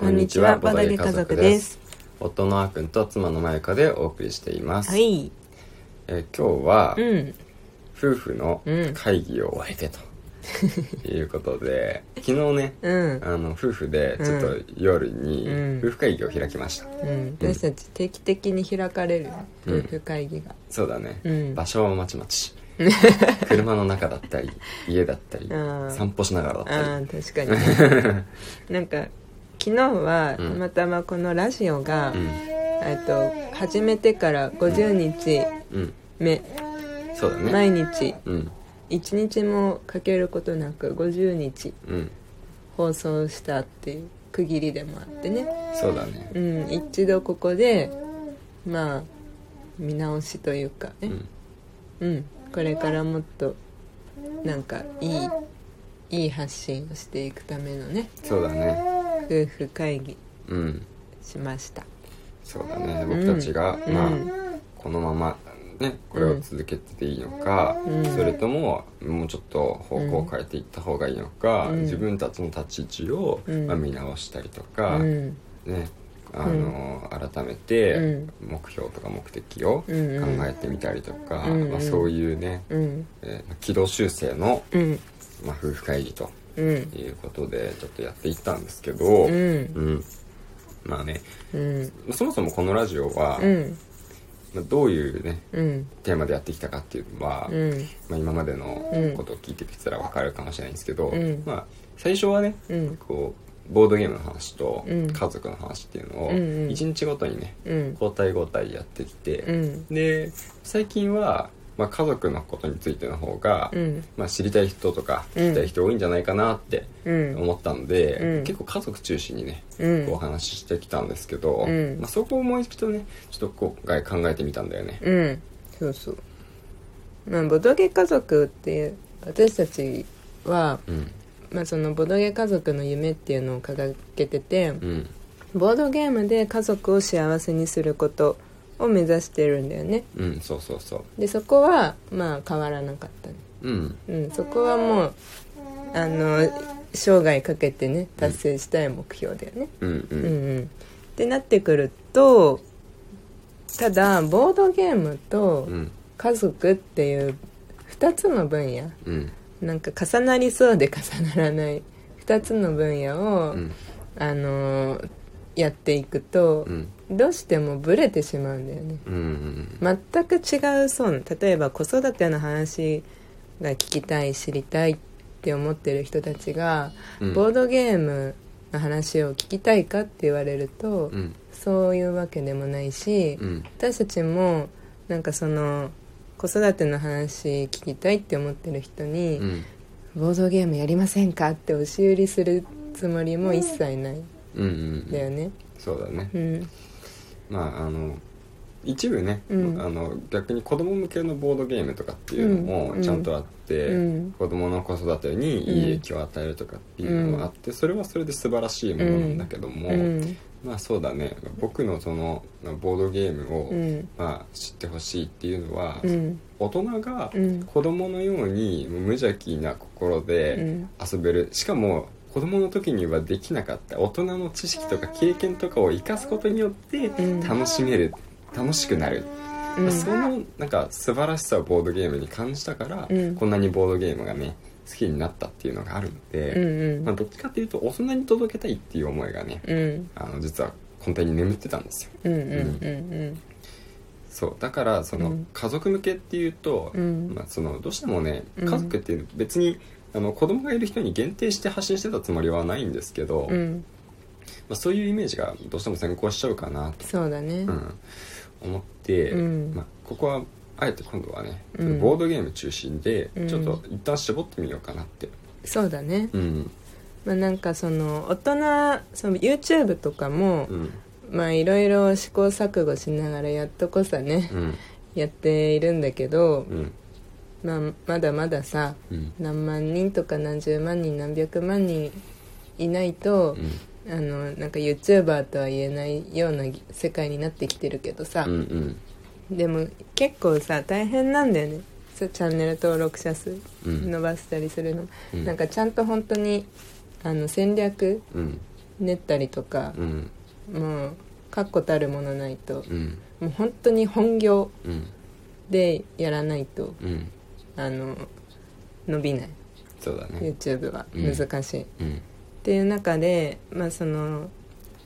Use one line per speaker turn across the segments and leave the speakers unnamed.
こんにちは、ボドゲ家族です。
夫のあーくんと妻のまゆかでお送りしています。
はい。
えー今日は、
うん。
夫婦の
うん
会議を終えてと、いうことで、昨日ね、
うん。
あの夫婦でちょっと夜に
うん
夫婦会議を開きました。
うん。私たち定期的に開かれる
うん
夫婦会議が。
そうだね、
うん
場所はまちまち。車の中だったり、家だったり、
あー
散歩しながらだったり。
ああ、確かに。なんか、昨日は
うん
たまたまこのラジオが、
うん。
えっと、始めてから50日
うん。
目、
そうだね。
毎日、
うん。
1日もかけることなく50日
うん。
放送したっていう区切りでもあってね。
そうだね。
うん、一度ここでまあ見直しというかね
うん。
うん、これからもっとなんかいいいい発信をしていくためのね
そうだね。
夫婦会議
うん。
しました。
そうだね。僕たちが、
うん。
まあ、
うん
このまま、ね、これを続けてていいのか、
うん。
それとももうちょっと方向を変えていった方がいいのか、
うん。
自分たちの立ち位置を、
うん。
まあ、見直したりとか、
うん。
ねあの改めて
うん。
目標とか目的を考
うん。うん
えてみたりとか、
うん。うん。
まあ、そういうね、
うん。
えー軌道修正の、
うん。
まあ、夫婦会議と
うん。
いうことでちょっとやっていったんですけど、
うん。
うん。まあね。
うん。
そもそもこのラジオは、
うん。
まあどういうね
うん。
テーマでやってきたかっていうのは、
うん。
まあ、今までの
うん。
ことを聞いてきたら分かるかもしれないんですけど、
うん。
まあ、最初はね
うん。
こうボードゲームの話と
うん。
家族の話っていうのを
うんうん。
1日ごとにね
うん。
交代交代やってきて、
うん。
で最近は、まあ、家族のことについての方が、
うん。
まあ、知りたい人とか聞きたい人多いんじゃないかなって
うん。
思ったので、
うん。
結構家族中心にね
うん。
こうお話ししてきたんですけど、
うん。
まあ、そこをもう一度ねちょっと今回考えてみたんだよね。
うん。そうそう。まあボドゲ家族っていう私たちは、
うん。
まあ、そのボドゲ家族の夢っていうのを掲げてて、
うん。
ボードゲームで家族を幸せにすることを目指してるんだよね。
うんそうそうそう。
でそこはまあ変わらなかったね。
うん。
うんそこはもうあの生涯かけてね達成したい目標だよね、
うんう
うんんうん。ってなってくるとただボードゲームと
うん。
家族っていう2つの分野
うん。
なんか重なりそうで重ならない2つの分野を、
うん。
あのーやっていくと
う、ん。
どうしてもブレてしまうんだよね。
うん
全く違う損。例えば子育ての話が聞きたい知りたいって思ってる人たちが、
うん。
ボードゲームの話を聞きたいかって言われると、
うん。
そういうわけでもないし、
うん。
私たちもなんかその子育ての話聞きたいって思ってる人に、
うん。
ボードゲームやりませんかって押し売りするつもりも一切ない。ん
うんうん
だよね。
そうだね。
うん。
まああの一部ね、
うん。
あの逆に子供向けのボードゲームとかっていうの
うん
もちゃんとあって、
うん。
子供の子育てにいい影響を与えるとかっていうのがあって、それはそれで素晴らしいものなんだけども、
うん。
まあそうだね。僕のそのまあボードゲームを、
うん。
まあ、知ってほしいっていうのは、
うん。
大人が
うん。
子供のように無邪気な心で
うん。
遊べる、しかも子供の時にはできなかった大人の知識とか経験とかを生かすことによって
ん。
楽しめる、楽しくなる、
うん。
そのなんか素晴らしさをボードゲームに感じたから、
うん。
こんなにボードゲームがね好きになったっていうのがあるので、
うん
まあ、どっちかっていうと大人に届けたいっていう思いがね
うん。
あの実は根底に眠ってたんですよ。
うんうん。うん。
そう。だからその
うん。
家族向けっていうと、
うん。
まあ、そのどうしてもね
うん。
家族っていう別にあの子供がいる人に限定して発信してたつもりはないんですけど、ま
うん。
あ、そういうイメージがどうしても先行しちゃうかなと、
そうだね。
うん。思って、
うん。
まあ、ここはあえて今度はね、
うん。
ボードゲーム中心で
うん。
ちょっと一旦絞ってみようかなって、
そうだね。
うん。
まあなんかその大人その YouTube とかも
うん。
まあいろいろ試行錯誤しながらやっとこさね
うん。
やっているんだけど
うん
まあまだまださ
うん。
何万人とか何十万人何百万人いないと
うん。
あのなんか YouTuber とは言えないような世界になってきてるけどさ。
うんうん。
でも結構さ大変なんだよね。そうチャンネル登録者数
うん。
伸ばしたりするの、
うん。
なんかちゃんと本当にあの戦略
うん。
練ったりとか
う、ん。
もう確固たるものないと
うん。
もう本当に本業
うん。
でやらないと
うん
あの伸びない。
そうだね。
YouTube は。
うん。
難しい、っ
うん。
ていう中でまあその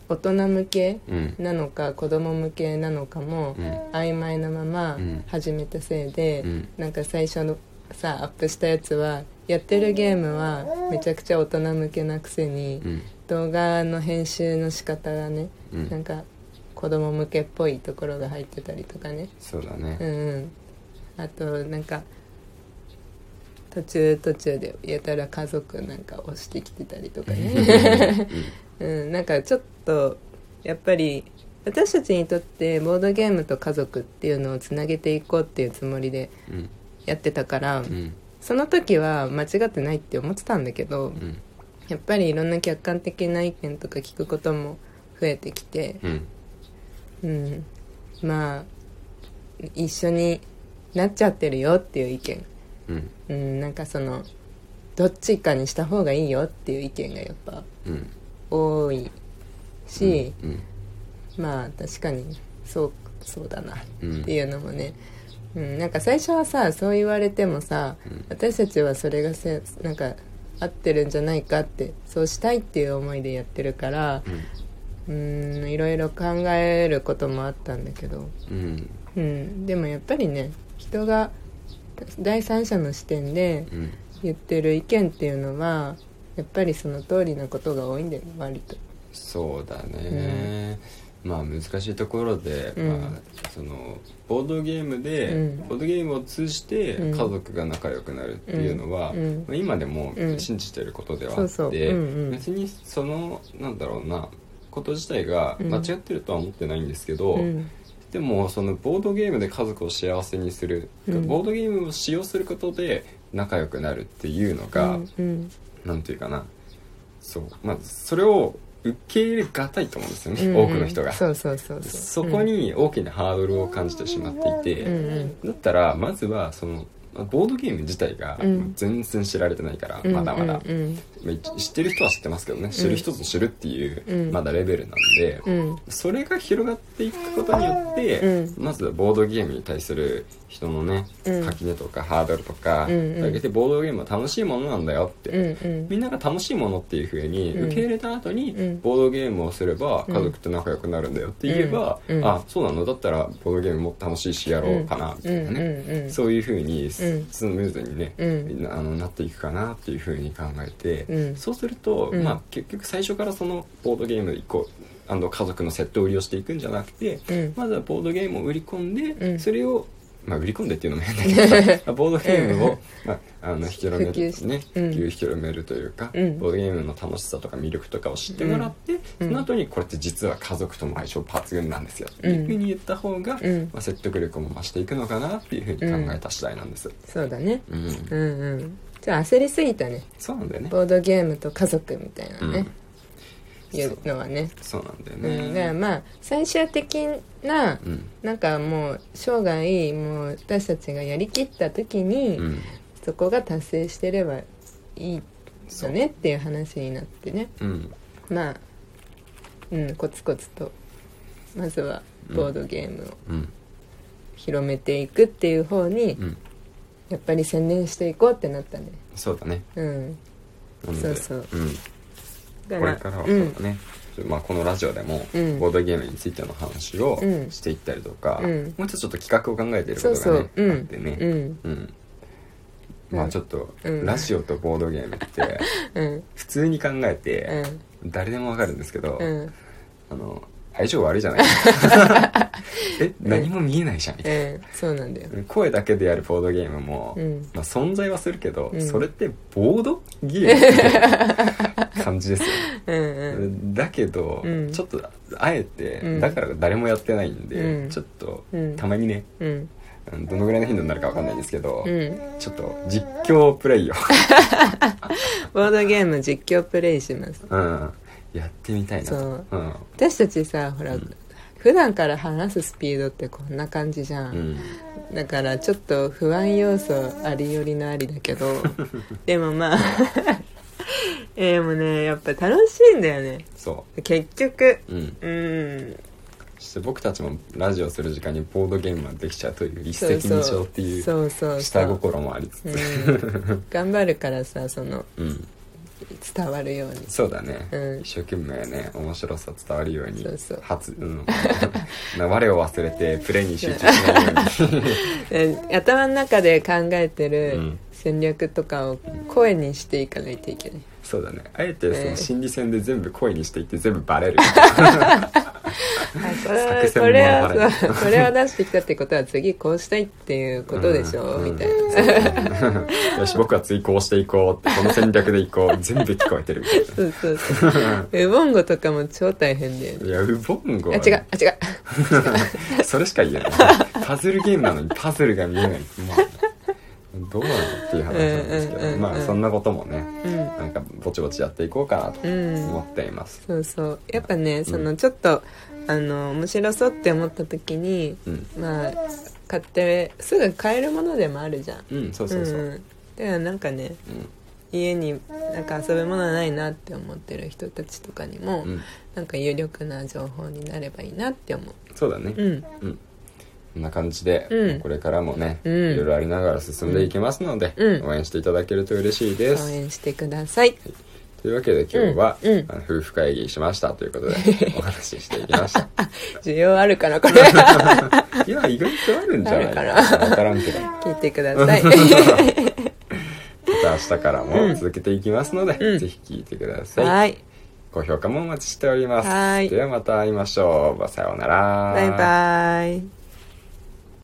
大人向け
うん。
なのか子供向けなのかも
うん。
曖昧なまま
うん。
始めたせいで、
うん。
なんか最初のさアップしたやつはやってるゲームはめちゃくちゃ大人向けなくせに、
うん。
動画の編集の仕方がね、
うん。
なんか子供向けっぽいところが入ってたりとかね。
そうだ
うん
ね
うん。あとなんか途中途中でやたら家族なんか押してきてたりとかね。うん、なんかちょっとやっぱり私たちにとってボードゲームと家族っていうのをつなげていこうっていうつもりで
うん。
やってたから、
うん。
その時は間違ってないって思ってたんだけど、
うん。
やっぱりいろんな客観的な意見とか聞くことも増えてきて、
うん。
うん、まあ一緒になっちゃってるよっていう意見、
うん。
うん、なんかそのどっちかにした方がいいよっていう意見がやっぱ
うん
多いし、
うん
まあ確かにそうそうだなっ
うん
ていうのもね、うん、なんか最初はさそう言われてもさ、
うん
私たちはそれがせなんか合ってるんじゃないかってそうしたいっていう思いでやってるからうんいろいろ考えることもあったんだけど、
うん。
うん、でもやっぱりね人が第三者の視点で
うん。
言ってる意見っていうのはやっぱりその通りなことが多いんだよね割と。
そうだね、まあ難しいところで、
うん。
まあ、そのボードゲームで、
うん。
ボードゲームを通じて
うん。
家族が仲良くなるっていうのは、
うん。
まあ、今でも
うん。
信じてることではあって、別にそのなんだろうなこと自体が間違ってるとは思ってないんですけど、
うん
でもそのボードゲームで家族を幸せにする、
うん。
ボードゲームを使用することで仲良くなるっていうのが、
うんうん。
ていうかな。そう。まあそれを受け入れがたいと思うんですよね、
うんうん。
多くの人が。
そ
こに大きなハードルを感じてしまっていて、
うんうん。
だったらまずはそのまあボードゲーム自体が
うん。
全然知られてないから、
うん
まだまだ、
うんうん。
まあ知ってる人は知ってますけどね。知る人ぞ知るっていう、
うん。
まだレベルなんで、
うん。
それが広がっていくことによって、
うん。
まずはボードゲームに対する人のね、
うん。
垣根とかハードルとか、上げてボードゲームは楽しいものなんだよって、みんなが楽しいものっていう風に
うん。
受け入れた後に、
うん。
ボードゲームをすれば
うん。
家族と仲良くなるんだよって言えば、
うん。うん。
あそうなのだ。ったらボードゲームも楽しいしやろうかなみたいなね、そういう風に
ん
スムーズにね、
うん。
あのなっていくかなっていう風に考えて、
うん。
そうすると、
うん。
まあ、結局最初からそのボードゲーム1個あの家族のセット売りをしていくんじゃなくて、
うん。
まずはボードゲームを売り込んで、
うん。
それを、まあ、売り込んでっていうのも変だけどさ ボードゲームを、まあ、あの広め
普及し
ね
うん。
普及広めるというか、
うん。
ボードゲームの楽しさとか魅力とかを知ってもらって、
うん。
その後にこれって実は家族とも相性抜群なんですよ。っていうふうに言った方が、
うん。
まあ、説得力も増していくのかなっていうふうに考えた次第なんです、
そうだね。
うん。
うんうん。じゃあ焦りすぎたね。
そうなんだよね。
ボードゲームと家族みたいなね。
うん、
いうのはね。
そう。なんだよ
うん、だから
ね、
まあ最終的な
うん。
なんかもう生涯もう私たちがやりきった時に、
うん。
そこが達成してればいいよねっていう話になってね。
う。ん。
まあうんコツコツとまずはボードゲームを
うん。
広めていくっていう方に
うん。
やっぱり専念していこうってなったね。
そうだね。
うん。そうそう。
うん、
だ
これからは
うん。
そうだね、まあ、このラジオでも
うん。
ボードゲームについての話を
うん。
していったりとか、
うん。
もうちょっとちょっと企画を考えていることがね
そうそう。うん。
あってね、
うん。
うん。まあちょっと、
うん。
ラジオとボードゲームって
うん。
普通に考え
う
て、
ん。
誰でもわかるんですけど、
うん。
あの相性悪いじゃない。ですかえ何も見えないじゃん。みたい
うんそうなんだよ。
な声だけでやるボードゲームも、
うん。
まあ、存在はするけど、
うん。
それってボードゲーム？っ て感じですよ。
うんうん。
だけど、
うん。
ちょっとあえて、
うん。
だから誰もやってないんで、
うん。
ちょっと、
うん。
たまにねどのぐらいの頻度になるかわかんないんですけど、
うん。
ちょっと実況プレイを、
ボードゲーム実況プレイします。
うん、やってみたいなと。
そう。
うん。
私たちさほら、
うん。
普段から話すスピードってこんな感じじゃん、
うん。
だからちょっと不安要素ありよりのありだけど。でもまあ えもねやっぱ楽しいんだよね。
そ
結局。
ううん。
うん。
そして僕たちもラジオする時間にボードゲームができちゃうという一石二鳥っていう
そうそうそう。
下心もありつつ。
うん。頑張るからさその。
うん
伝わるように。
そうだね、
うん。
一生懸命ね面白さ伝わるように
そうそう。
初、うん、我を忘れてプレーに集中しないように。
え 頭の中で考えて
う
る
ん。
戦略とかを声にしていかないといけない
そうだね。あえてそ
ね
の心理戦で全部声にしていって全部バレる。
あこれ
作戦
これはそうこれを出してきたってことは次こうしたいっていうことでしょ、
うん。
みたいな、
なよし僕は追行していこう。ってこの戦略でいこう。全部聞こえてる。みたい
そうそう。そう。ウボンゴとかも超大変だよね。
ないやウボンゴ
あ
は
違うあ違う。
それしか言えない。パズルゲームなのにパズルが見えない、まあ、どうなのっていう話なんですけどまあそんなこともね
うん。
なんかぼちぼちやっていこうかなと
うん。
思っています。
そうそう。やっぱねそのちょっと、あの面白そうって思った時に
うん。
まあ買ってすぐ買えるものでもあるじゃん。
うんそうそうそう、
ん、だからなんかね家になんか遊ぶものないなって思ってる人たちとかにも、
うん、うん、
なんか有力な情報になればいいなって思
そうだね。
ううん。
うんこんな感じで、
うん。
これからもね、
うん。
いろいろありながら進んでいきますので、
うん。
応援していただけると嬉しいです、
応援してください。
というわけで今日は、
うん。うん。
あの夫婦会議しましたということで お話ししていきました。
需要あるかなこれ。
いや意外とあるんじゃない？
かな。
分からんけど。
聞いてください。
また明日からも続けていきますので、
うん。
ぜひ聞いてください、
はい。
高評価もお待ちしております。
はい。
ではまた会いましょう。さようなら。
バイバイ